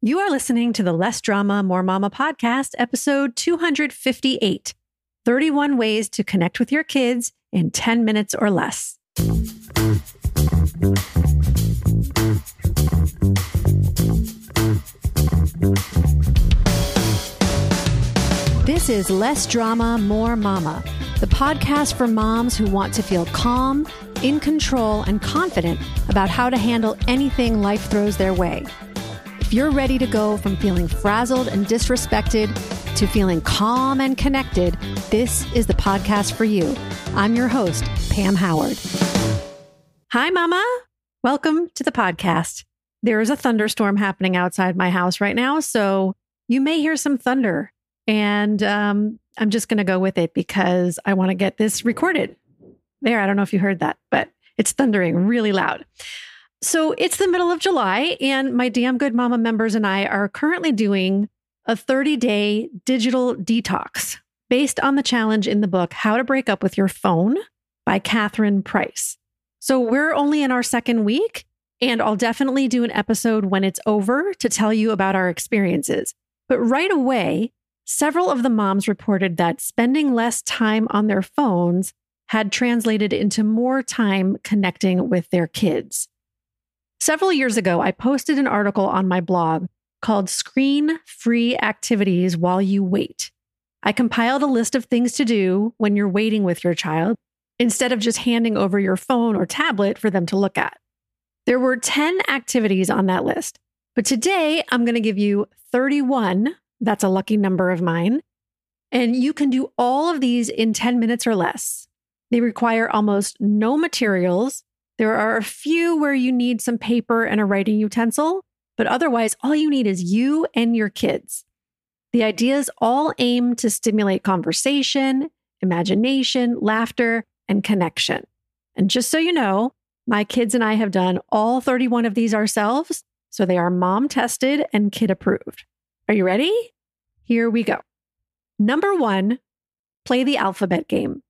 You are listening to the Less Drama, More Mama podcast, episode 258 31 Ways to Connect with Your Kids in 10 Minutes or Less. This is Less Drama, More Mama, the podcast for moms who want to feel calm, in control, and confident about how to handle anything life throws their way. If you're ready to go from feeling frazzled and disrespected to feeling calm and connected, this is the podcast for you. I'm your host, Pam Howard. Hi, Mama. Welcome to the podcast. There is a thunderstorm happening outside my house right now, so you may hear some thunder. And um, I'm just going to go with it because I want to get this recorded. There, I don't know if you heard that, but it's thundering really loud. So it's the middle of July, and my Damn Good Mama members and I are currently doing a 30 day digital detox based on the challenge in the book, How to Break Up with Your Phone by Catherine Price. So we're only in our second week, and I'll definitely do an episode when it's over to tell you about our experiences. But right away, several of the moms reported that spending less time on their phones had translated into more time connecting with their kids. Several years ago, I posted an article on my blog called Screen Free Activities While You Wait. I compiled a list of things to do when you're waiting with your child instead of just handing over your phone or tablet for them to look at. There were 10 activities on that list, but today I'm going to give you 31. That's a lucky number of mine. And you can do all of these in 10 minutes or less. They require almost no materials there are a few where you need some paper and a writing utensil, but otherwise, all you need is you and your kids. The ideas all aim to stimulate conversation, imagination, laughter, and connection. And just so you know, my kids and I have done all 31 of these ourselves, so they are mom tested and kid approved. Are you ready? Here we go. Number one, play the alphabet game.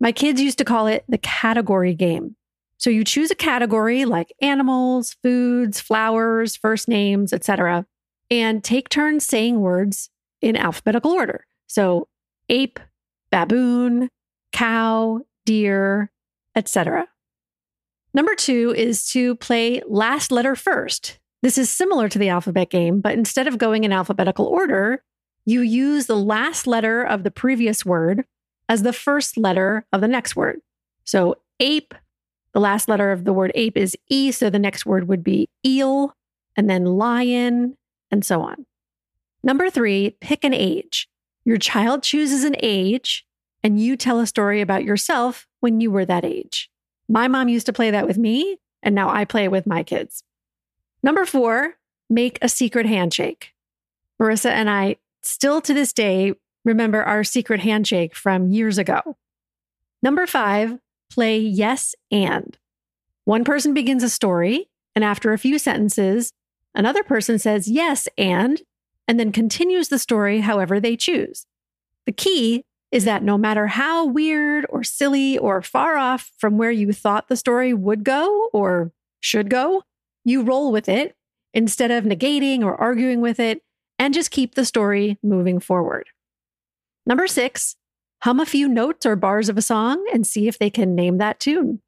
My kids used to call it the category game. So you choose a category like animals, foods, flowers, first names, etc., and take turns saying words in alphabetical order. So ape, baboon, cow, deer, etc. Number 2 is to play last letter first. This is similar to the alphabet game, but instead of going in alphabetical order, you use the last letter of the previous word as the first letter of the next word. So ape, the last letter of the word ape is E, so the next word would be eel, and then lion, and so on. Number three, pick an age. Your child chooses an age, and you tell a story about yourself when you were that age. My mom used to play that with me, and now I play it with my kids. Number four, make a secret handshake. Marissa and I still to this day remember our secret handshake from years ago. Number five, play yes and. One person begins a story, and after a few sentences, another person says yes and, and then continues the story however they choose. The key is that no matter how weird or silly or far off from where you thought the story would go or should go, you roll with it instead of negating or arguing with it and just keep the story moving forward. Number six, Hum a few notes or bars of a song and see if they can name that tune.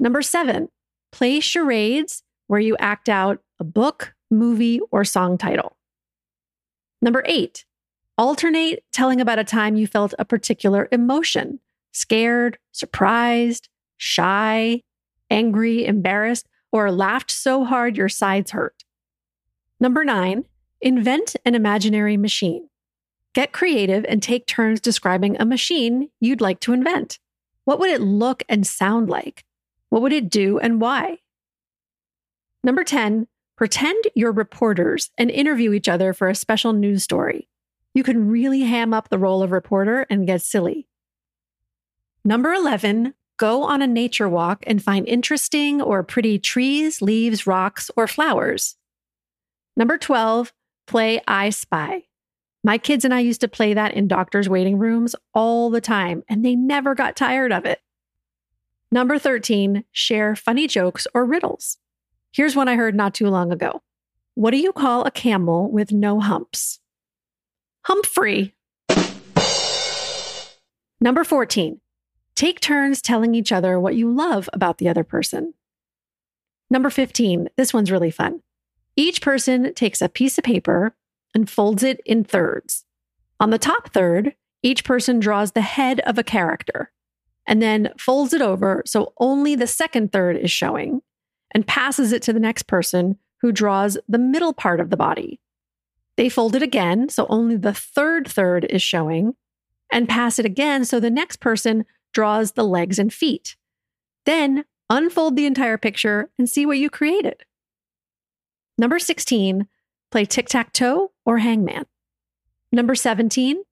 Number seven, play charades where you act out a book, movie, or song title. Number eight, alternate telling about a time you felt a particular emotion scared, surprised, shy, angry, embarrassed, or laughed so hard your sides hurt. Number nine, invent an imaginary machine. Get creative and take turns describing a machine you'd like to invent. What would it look and sound like? What would it do and why? Number 10, pretend you're reporters and interview each other for a special news story. You can really ham up the role of reporter and get silly. Number 11, go on a nature walk and find interesting or pretty trees, leaves, rocks, or flowers. Number 12, play I Spy. My kids and I used to play that in doctors' waiting rooms all the time, and they never got tired of it. Number 13, share funny jokes or riddles. Here's one I heard not too long ago. What do you call a camel with no humps? Humphrey. Number 14. Take turns telling each other what you love about the other person. Number 15. This one's really fun. Each person takes a piece of paper and folds it in thirds. On the top third, each person draws the head of a character and then folds it over so only the second third is showing and passes it to the next person who draws the middle part of the body. They fold it again, so only the third third is showing, and pass it again so the next person draws the legs and feet. Then unfold the entire picture and see what you created. Number 16, play tic tac toe or hangman. Number 17,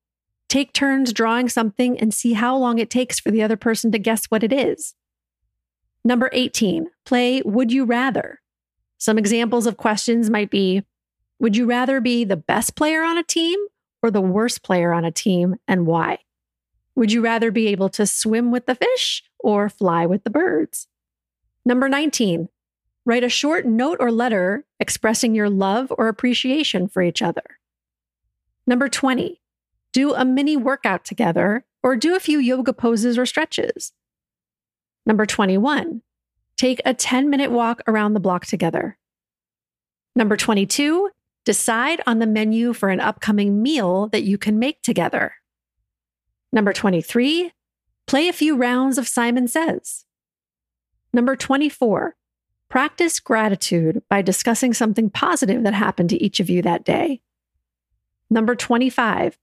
take turns drawing something and see how long it takes for the other person to guess what it is. Number 18, play would you rather. Some examples of questions might be Would you rather be the best player on a team or the worst player on a team and why? Would you rather be able to swim with the fish or fly with the birds? Number 19, write a short note or letter expressing your love or appreciation for each other. Number 20, do a mini workout together or do a few yoga poses or stretches. Number 21, Take a 10 minute walk around the block together. Number 22, decide on the menu for an upcoming meal that you can make together. Number 23, play a few rounds of Simon Says. Number 24, practice gratitude by discussing something positive that happened to each of you that day. Number 25,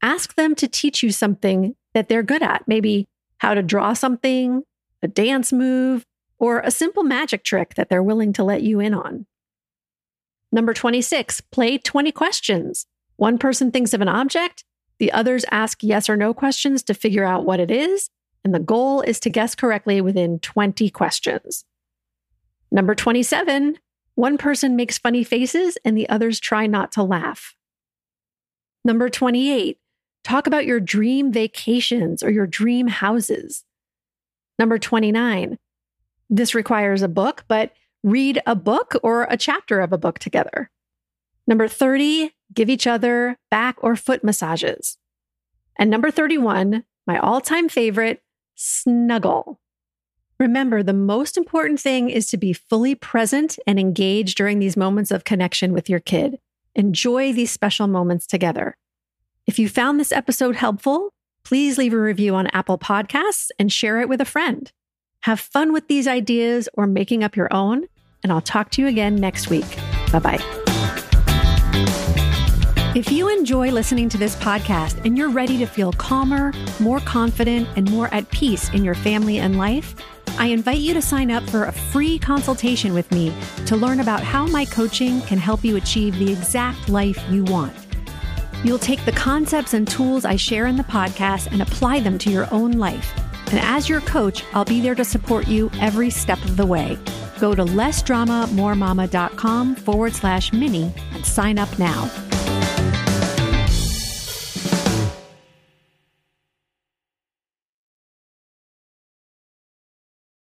ask them to teach you something that they're good at, maybe how to draw something, a dance move, or a simple magic trick that they're willing to let you in on. Number 26, play 20 questions. One person thinks of an object, the others ask yes or no questions to figure out what it is, and the goal is to guess correctly within 20 questions. Number 27, one person makes funny faces and the others try not to laugh. Number 28, talk about your dream vacations or your dream houses. Number 29, this requires a book, but read a book or a chapter of a book together. Number 30, give each other back or foot massages. And number 31, my all time favorite, snuggle. Remember, the most important thing is to be fully present and engaged during these moments of connection with your kid. Enjoy these special moments together. If you found this episode helpful, please leave a review on Apple Podcasts and share it with a friend. Have fun with these ideas or making up your own, and I'll talk to you again next week. Bye bye. If you enjoy listening to this podcast and you're ready to feel calmer, more confident, and more at peace in your family and life, I invite you to sign up for a free consultation with me to learn about how my coaching can help you achieve the exact life you want. You'll take the concepts and tools I share in the podcast and apply them to your own life and as your coach, I'll be there to support you every step of the way. Go to lessdramamoremama.com forward slash mini and sign up now.